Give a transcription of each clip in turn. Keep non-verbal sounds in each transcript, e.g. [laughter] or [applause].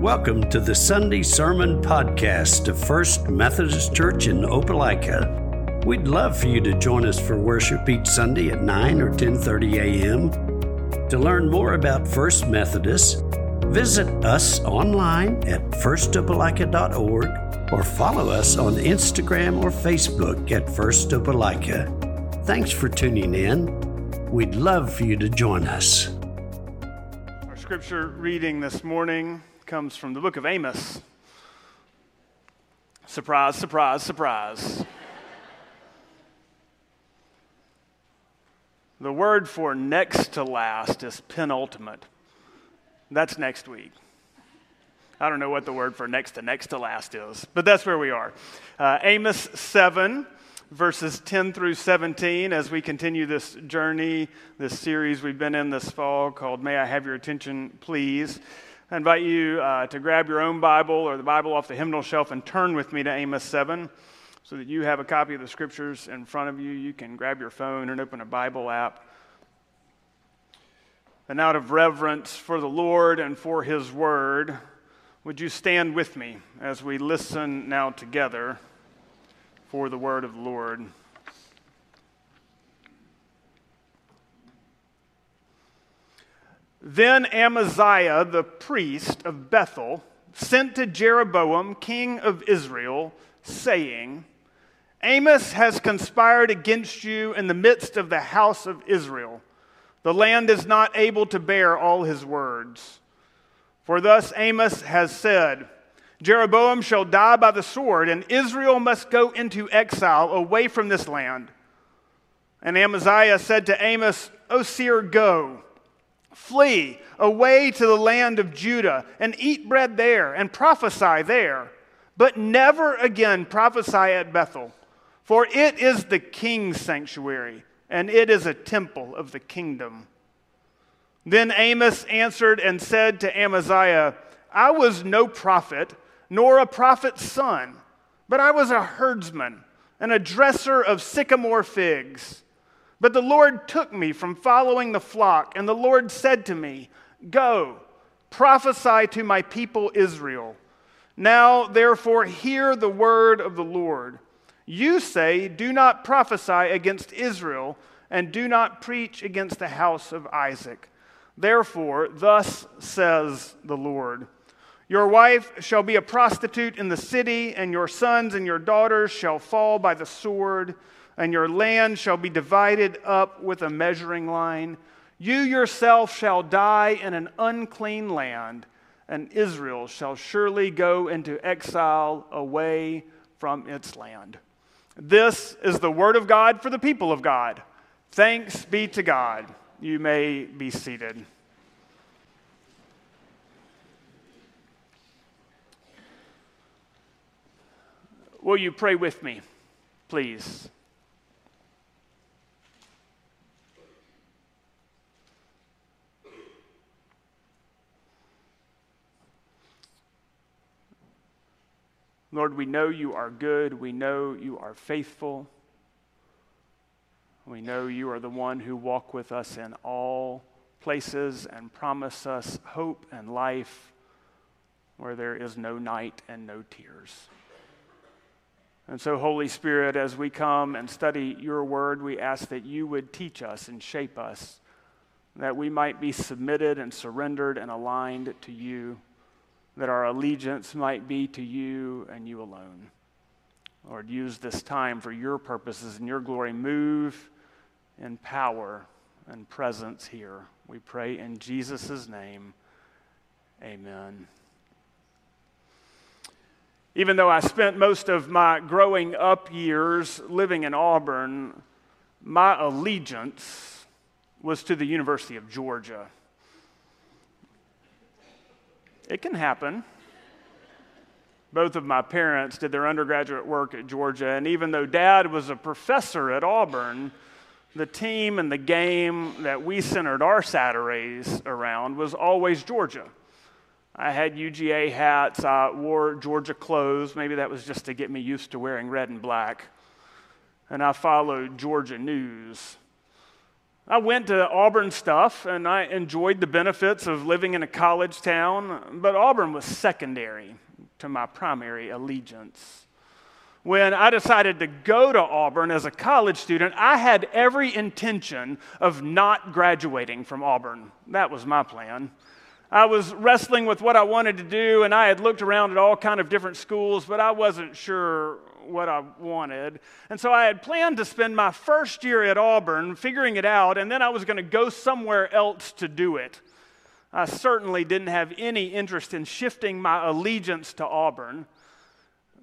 Welcome to the Sunday Sermon Podcast of First Methodist Church in Opelika. We'd love for you to join us for worship each Sunday at 9 or 10:30 a.m. To learn more about First Methodist, visit us online at firstopelika.org or follow us on Instagram or Facebook at First Opelika. Thanks for tuning in. We'd love for you to join us. Our scripture reading this morning comes from the book of Amos. Surprise, surprise, surprise. [laughs] the word for next to last is penultimate. That's next week. I don't know what the word for next to next to last is, but that's where we are. Uh, Amos 7, verses 10 through 17, as we continue this journey, this series we've been in this fall called May I Have Your Attention, Please. I invite you uh, to grab your own Bible or the Bible off the hymnal shelf and turn with me to Amos 7 so that you have a copy of the scriptures in front of you. You can grab your phone and open a Bible app. And out of reverence for the Lord and for His Word, would you stand with me as we listen now together for the Word of the Lord? Then Amaziah, the priest of Bethel, sent to Jeroboam, king of Israel, saying, Amos has conspired against you in the midst of the house of Israel. The land is not able to bear all his words. For thus Amos has said, Jeroboam shall die by the sword, and Israel must go into exile away from this land. And Amaziah said to Amos, O seer, go. Flee away to the land of Judah and eat bread there and prophesy there, but never again prophesy at Bethel, for it is the king's sanctuary and it is a temple of the kingdom. Then Amos answered and said to Amaziah, I was no prophet, nor a prophet's son, but I was a herdsman and a dresser of sycamore figs. But the Lord took me from following the flock, and the Lord said to me, Go, prophesy to my people Israel. Now, therefore, hear the word of the Lord. You say, Do not prophesy against Israel, and do not preach against the house of Isaac. Therefore, thus says the Lord Your wife shall be a prostitute in the city, and your sons and your daughters shall fall by the sword and your land shall be divided up with a measuring line. You yourself shall die in an unclean land, and Israel shall surely go into exile away from its land. This is the word of God for the people of God. Thanks be to God. You may be seated. Will you pray with me, please? Lord, we know you are good. We know you are faithful. We know you are the one who walk with us in all places and promise us hope and life where there is no night and no tears. And so, Holy Spirit, as we come and study your word, we ask that you would teach us and shape us, that we might be submitted and surrendered and aligned to you that our allegiance might be to you and you alone. Lord, use this time for your purposes and your glory. Move in power and presence here. We pray in Jesus' name. Amen. Even though I spent most of my growing up years living in Auburn, my allegiance was to the University of Georgia. It can happen. Both of my parents did their undergraduate work at Georgia, and even though dad was a professor at Auburn, the team and the game that we centered our Saturdays around was always Georgia. I had UGA hats, I wore Georgia clothes. Maybe that was just to get me used to wearing red and black. And I followed Georgia news. I went to Auburn stuff and I enjoyed the benefits of living in a college town, but Auburn was secondary to my primary allegiance. When I decided to go to Auburn as a college student, I had every intention of not graduating from Auburn. That was my plan. I was wrestling with what I wanted to do, and I had looked around at all kind of different schools, but I wasn't sure what I wanted. And so I had planned to spend my first year at Auburn figuring it out, and then I was going to go somewhere else to do it. I certainly didn't have any interest in shifting my allegiance to Auburn.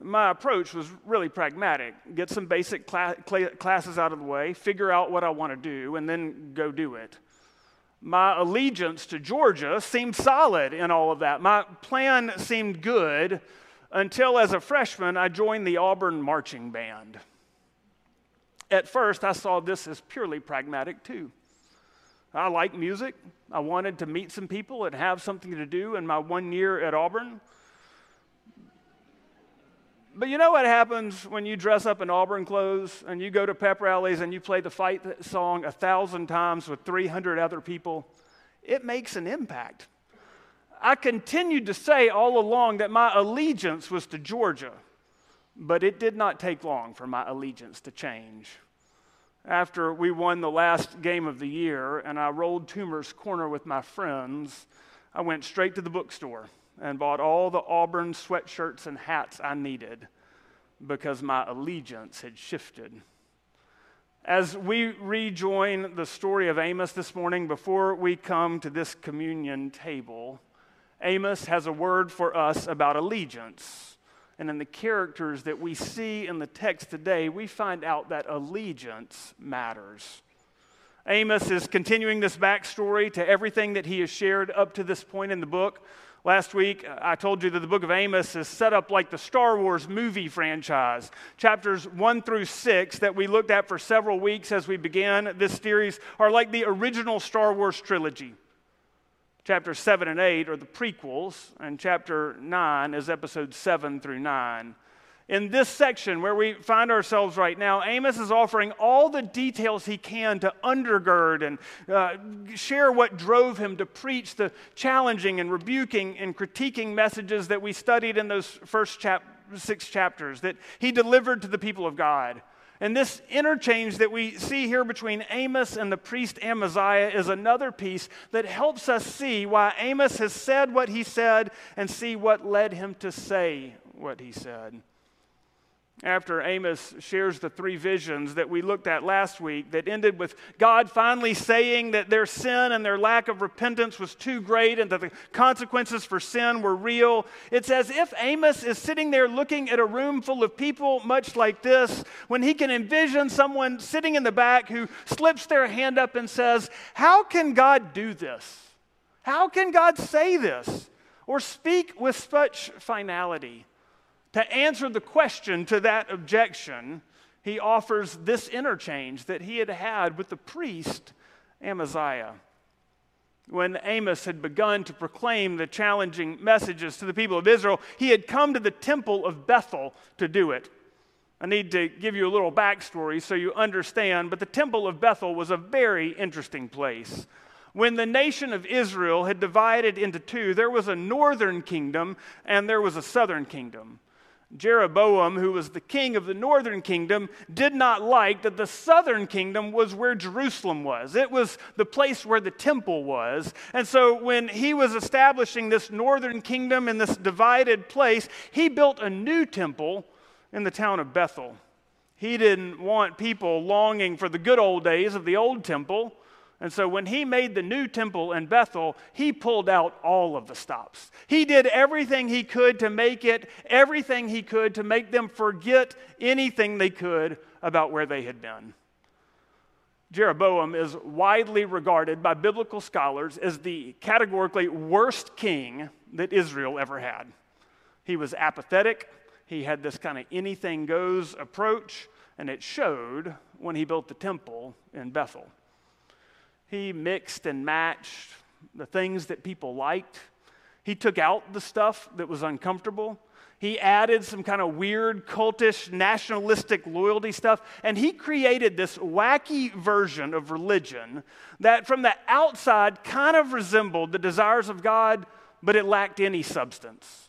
My approach was really pragmatic get some basic cl- classes out of the way, figure out what I want to do, and then go do it my allegiance to Georgia seemed solid in all of that. My plan seemed good until, as a freshman, I joined the Auburn Marching Band. At first, I saw this as purely pragmatic, too. I like music. I wanted to meet some people and have something to do in my one year at Auburn. But you know what happens when you dress up in Auburn clothes and you go to pep rallies and you play the fight song a thousand times with 300 other people? It makes an impact. I continued to say all along that my allegiance was to Georgia, but it did not take long for my allegiance to change. After we won the last game of the year and I rolled Toomer's Corner with my friends, I went straight to the bookstore and bought all the Auburn sweatshirts and hats I needed because my allegiance had shifted. As we rejoin the story of Amos this morning, before we come to this communion table, Amos has a word for us about allegiance. And in the characters that we see in the text today, we find out that allegiance matters. Amos is continuing this backstory to everything that he has shared up to this point in the book. Last week, I told you that the book of Amos is set up like the Star Wars movie franchise. Chapters 1 through 6, that we looked at for several weeks as we began this series, are like the original Star Wars trilogy. Chapters 7 and 8 are the prequels, and chapter 9 is episode 7 through 9 in this section where we find ourselves right now, Amos is offering all the details he can to undergird and uh, share what drove him to preach the challenging and rebuking and critiquing messages that we studied in those first chap- six chapters that he delivered to the people of God. And this interchange that we see here between Amos and the priest Amaziah is another piece that helps us see why Amos has said what he said and see what led him to say what he said after Amos shares the three visions that we looked at last week that ended with God finally saying that their sin and their lack of repentance was too great and that the consequences for sin were real. It's as if Amos is sitting there looking at a room full of people much like this when he can envision someone sitting in the back who slips their hand up and says, How can God do this? How can God say this? Or speak with such finality? To answer the question to that objection, he offers this interchange that he had had with the priest Amaziah. When Amos had begun to proclaim the challenging messages to the people of Israel, he had come to the temple of Bethel to do it. I need to give you a little backstory so you understand, but the temple of Bethel was a very interesting place. When the nation of Israel had divided into two, there was a northern kingdom and there was a southern kingdom. Jeroboam, who was the king of the northern kingdom, did not like that the southern kingdom was where Jerusalem was. It was the place where the temple was. And so when he was establishing this northern kingdom in this divided place, he built a new temple in the town of Bethel. He didn't want people longing for the good old days of the old temple. And so when he made the new temple in Bethel, he pulled out all of the stops. He did everything he could to make it, everything he could to make them forget anything they could about where they had been. Jeroboam is widely regarded by biblical scholars as the categorically worst king that Israel ever had. He was apathetic, he had this kind of anything goes approach, and it showed when he built the temple in Bethel. He mixed and matched the things that people liked. He took out the stuff that was uncomfortable. He added some kind of weird, cultish, nationalistic loyalty stuff, and he created this wacky version of religion that from the outside kind of resembled the desires of God, but it lacked any substance.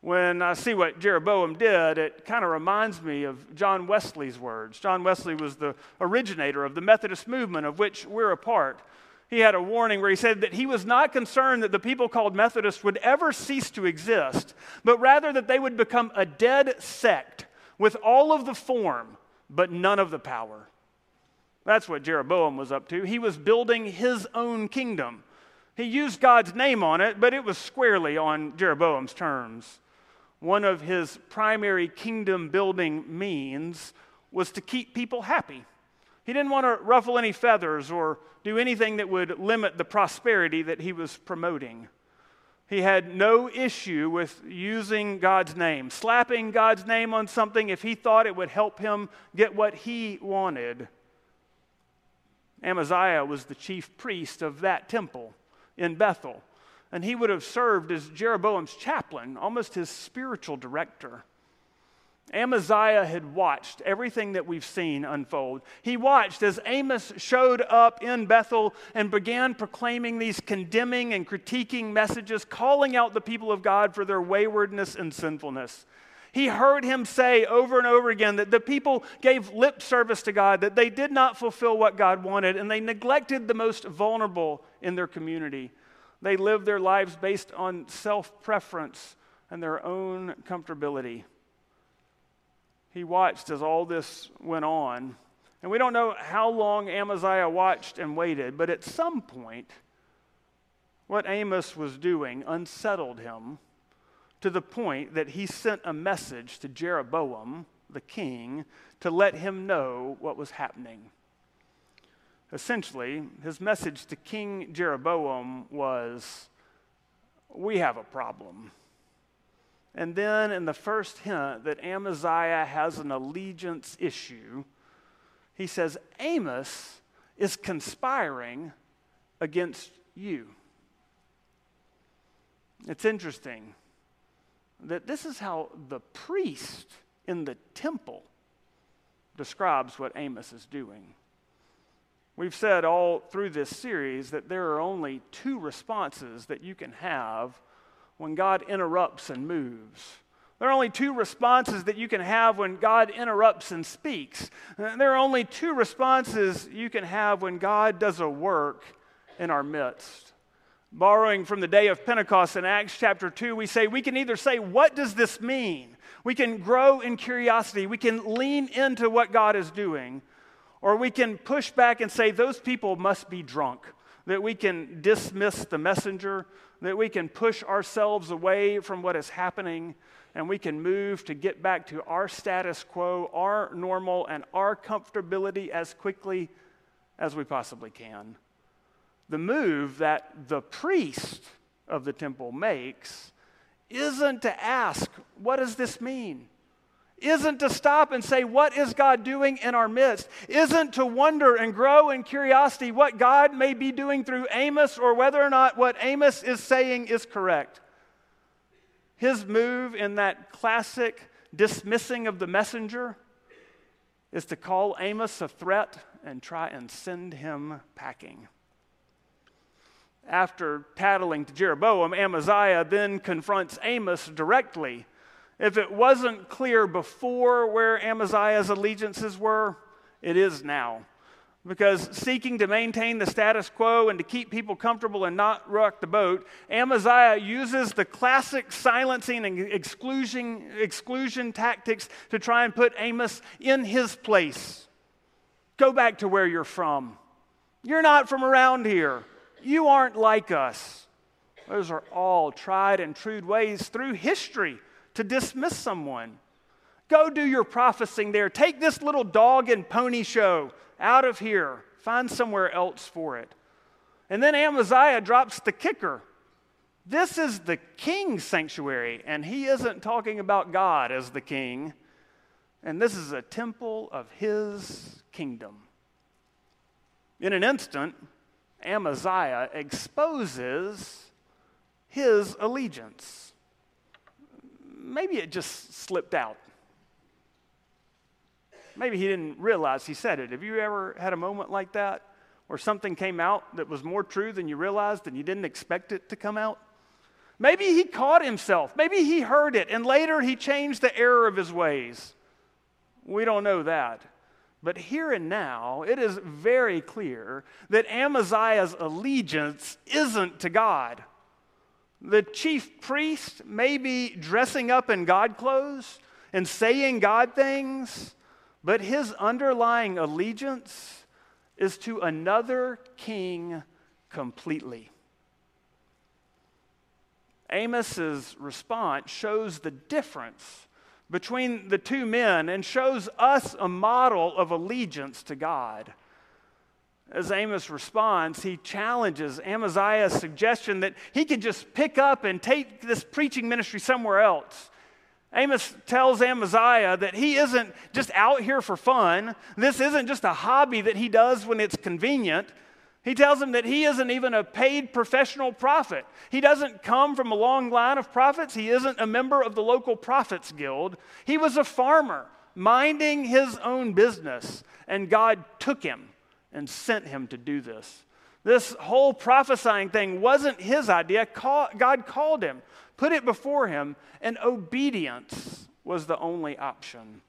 When I see what Jeroboam did, it kind of reminds me of John Wesley's words. John Wesley was the originator of the Methodist movement, of which we're a part he had a warning where he said that he was not concerned that the people called Methodists would ever cease to exist, but rather that they would become a dead sect with all of the form, but none of the power. That's what Jeroboam was up to. He was building his own kingdom. He used God's name on it, but it was squarely on Jeroboam's terms. One of his primary kingdom building means was to keep people happy. He didn't want to ruffle any feathers or do anything that would limit the prosperity that he was promoting. He had no issue with using God's name, slapping God's name on something if he thought it would help him get what he wanted. Amaziah was the chief priest of that temple in Bethel, and he would have served as Jeroboam's chaplain, almost his spiritual director. Amaziah had watched everything that we've seen unfold. He watched as Amos showed up in Bethel and began proclaiming these condemning and critiquing messages, calling out the people of God for their waywardness and sinfulness. He heard him say over and over again that the people gave lip service to God, that they did not fulfill what God wanted, and they neglected the most vulnerable in their community. They lived their lives based on self preference and their own comfortability he watched as all this went on. And we don't know how long Amaziah watched and waited, but at some point, what Amos was doing unsettled him to the point that he sent a message to Jeroboam, the king, to let him know what was happening. Essentially, his message to King Jeroboam was We have a problem. And then, in the first hint that Amaziah has an allegiance issue, he says, Amos is conspiring against you. It's interesting that this is how the priest in the temple describes what Amos is doing. We've said all through this series that there are only two responses that you can have when God interrupts and moves. There are only two responses that you can have when God interrupts and speaks. There are only two responses you can have when God does a work in our midst. Borrowing from the day of Pentecost in Acts chapter 2, we say we can either say, What does this mean? We can grow in curiosity, we can lean into what God is doing, or we can push back and say, Those people must be drunk. That we can dismiss the messenger, that we can push ourselves away from what is happening and we can move to get back to our status quo, our normal, and our comfortability as quickly as we possibly can. The move that the priest of the temple makes isn't to ask, What does this mean? Isn't to stop and say, What is God doing in our midst? Isn't to wonder and grow in curiosity what God may be doing through Amos or whether or not what Amos is saying is correct. His move in that classic dismissing of the messenger is to call Amos a threat and try and send him packing. After tattling to Jeroboam, Amaziah then confronts Amos directly if it wasn't clear before where Amaziah's allegiances were, it is now. Because seeking to maintain the status quo and to keep people comfortable and not rock the boat, Amaziah uses the classic silencing and exclusion, exclusion tactics to try and put Amos in his place. Go back to where you're from. You're not from around here. You aren't like us. Those are all tried and true ways through history to dismiss someone. Go do your prophesying there. Take this little dog and pony show out of here. Find somewhere else for it. And then Amaziah drops the kicker. This is the king's sanctuary, and he isn't talking about God as the king. And this is a temple of his kingdom. In an instant, Amaziah exposes his allegiance maybe it just slipped out. Maybe he didn't realize he said it. Have you ever had a moment like that where something came out that was more true than you realized and you didn't expect it to come out? Maybe he caught himself. Maybe he heard it and later he changed the error of his ways. We don't know that. But here and now, it is very clear that Amaziah's allegiance isn't to God. The chief priest may be dressing up in God clothes and saying God things, but his underlying allegiance is to another king completely. Amos's response shows the difference between the two men and shows us a model of allegiance to God. As Amos responds, he challenges Amaziah's suggestion that he could just pick up and take this preaching ministry somewhere else. Amos tells Amaziah that he isn't just out here for fun. This isn't just a hobby that he does when it's convenient. He tells him that he isn't even a paid professional prophet. He doesn't come from a long line of prophets. He isn't a member of the local prophets guild. He was a farmer minding his own business, and God took him and sent him to do this. This whole prophesying thing wasn't his idea. God called him, put it before him, and obedience was the only option.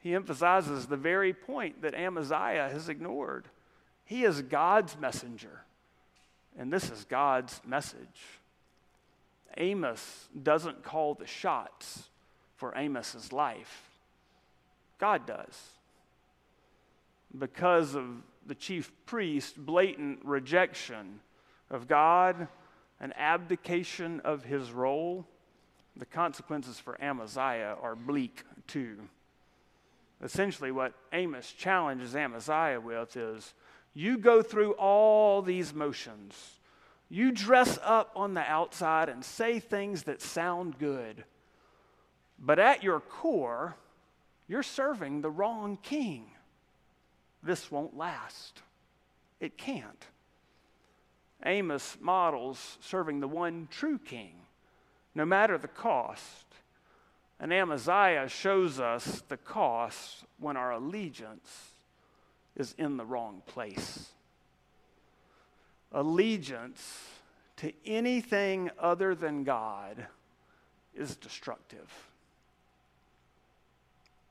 He emphasizes the very point that Amaziah has ignored. He is God's messenger, and this is God's message. Amos doesn't call the shots for Amos's life, God does. Because of the chief priest's blatant rejection of God and abdication of his role, the consequences for Amaziah are bleak too. Essentially, what Amos challenges Amaziah with is you go through all these motions. You dress up on the outside and say things that sound good. But at your core, you're serving the wrong king. This won't last. It can't. Amos models serving the one true king, no matter the cost. And Amaziah shows us the cost when our allegiance is in the wrong place. Allegiance to anything other than God is destructive.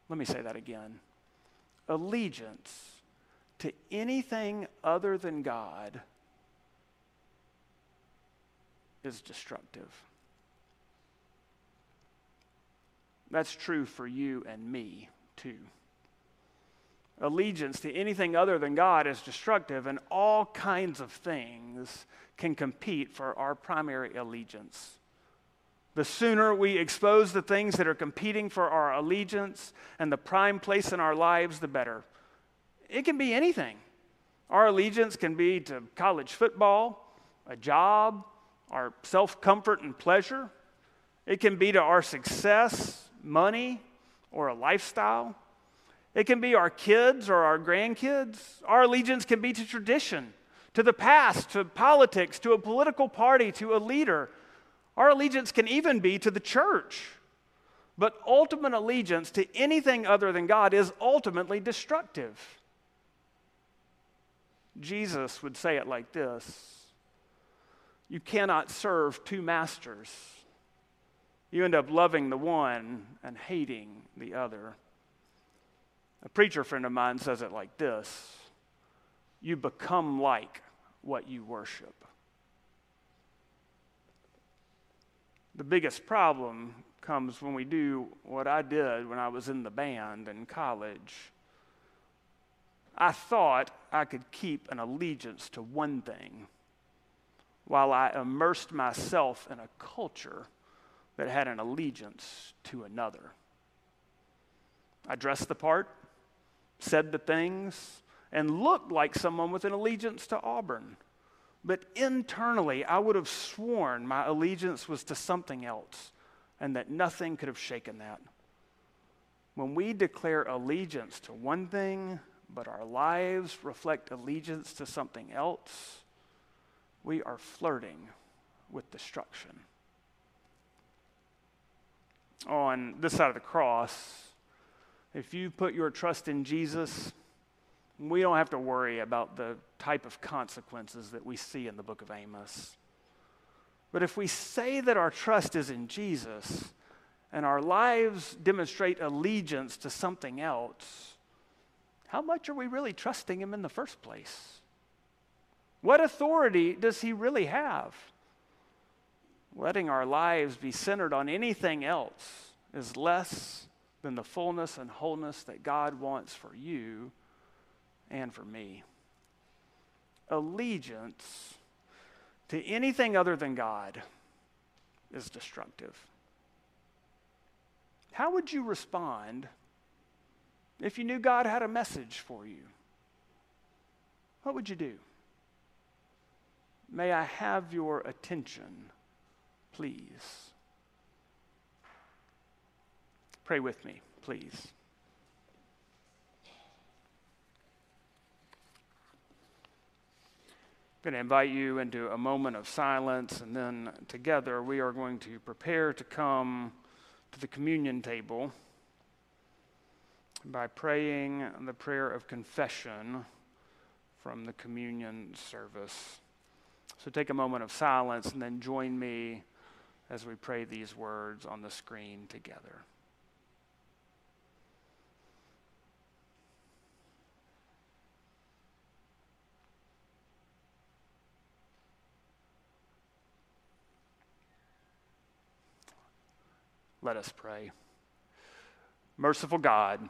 Let me say that again. Allegiance to anything other than God is destructive. That's true for you and me, too allegiance to anything other than God is destructive, and all kinds of things can compete for our primary allegiance. The sooner we expose the things that are competing for our allegiance and the prime place in our lives, the better. It can be anything. Our allegiance can be to college football, a job, our self comfort and pleasure. It can be to our success, money, or a lifestyle. It can be our kids or our grandkids. Our allegiance can be to tradition, to the past, to politics, to a political party, to a leader. Our allegiance can even be to the church. But ultimate allegiance to anything other than God is ultimately destructive. Jesus would say it like this You cannot serve two masters. You end up loving the one and hating the other. A preacher friend of mine says it like this You become like what you worship. The biggest problem comes when we do what I did when I was in the band in college. I thought I could keep an allegiance to one thing while I immersed myself in a culture that had an allegiance to another. I dressed the part, said the things, and looked like someone with an allegiance to Auburn. But internally, I would have sworn my allegiance was to something else and that nothing could have shaken that. When we declare allegiance to one thing, but our lives reflect allegiance to something else, we are flirting with destruction. on this side of the cross, if you put your trust in Jesus, we don't have to worry about the type of consequences that we see in the book of Amos. But if we say that our trust is in Jesus and our lives demonstrate allegiance to something else, how much are we really trusting Him in the first place? What authority does He really have? Letting our lives be centered on anything else is less than the fullness and wholeness that God wants for you and for me. Allegiance to anything other than God is destructive. How would you respond if you knew God had a message for you? What would you do? May I have your attention, please? Pray with me, please. I'm going to invite you into a moment of silence, and then together we are going to prepare to come to the communion table by praying the prayer of confession from the communion service. So take a moment of silence and then join me as we pray these words on the screen together. Let us pray. Merciful God,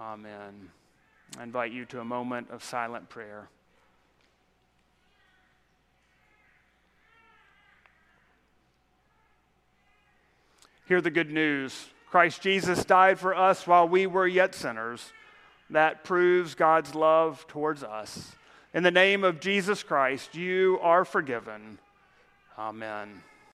Amen. I invite you to a moment of silent prayer. Hear the good news. Christ Jesus died for us while we were yet sinners. That proves God's love towards us. In the name of Jesus Christ, you are forgiven. Amen.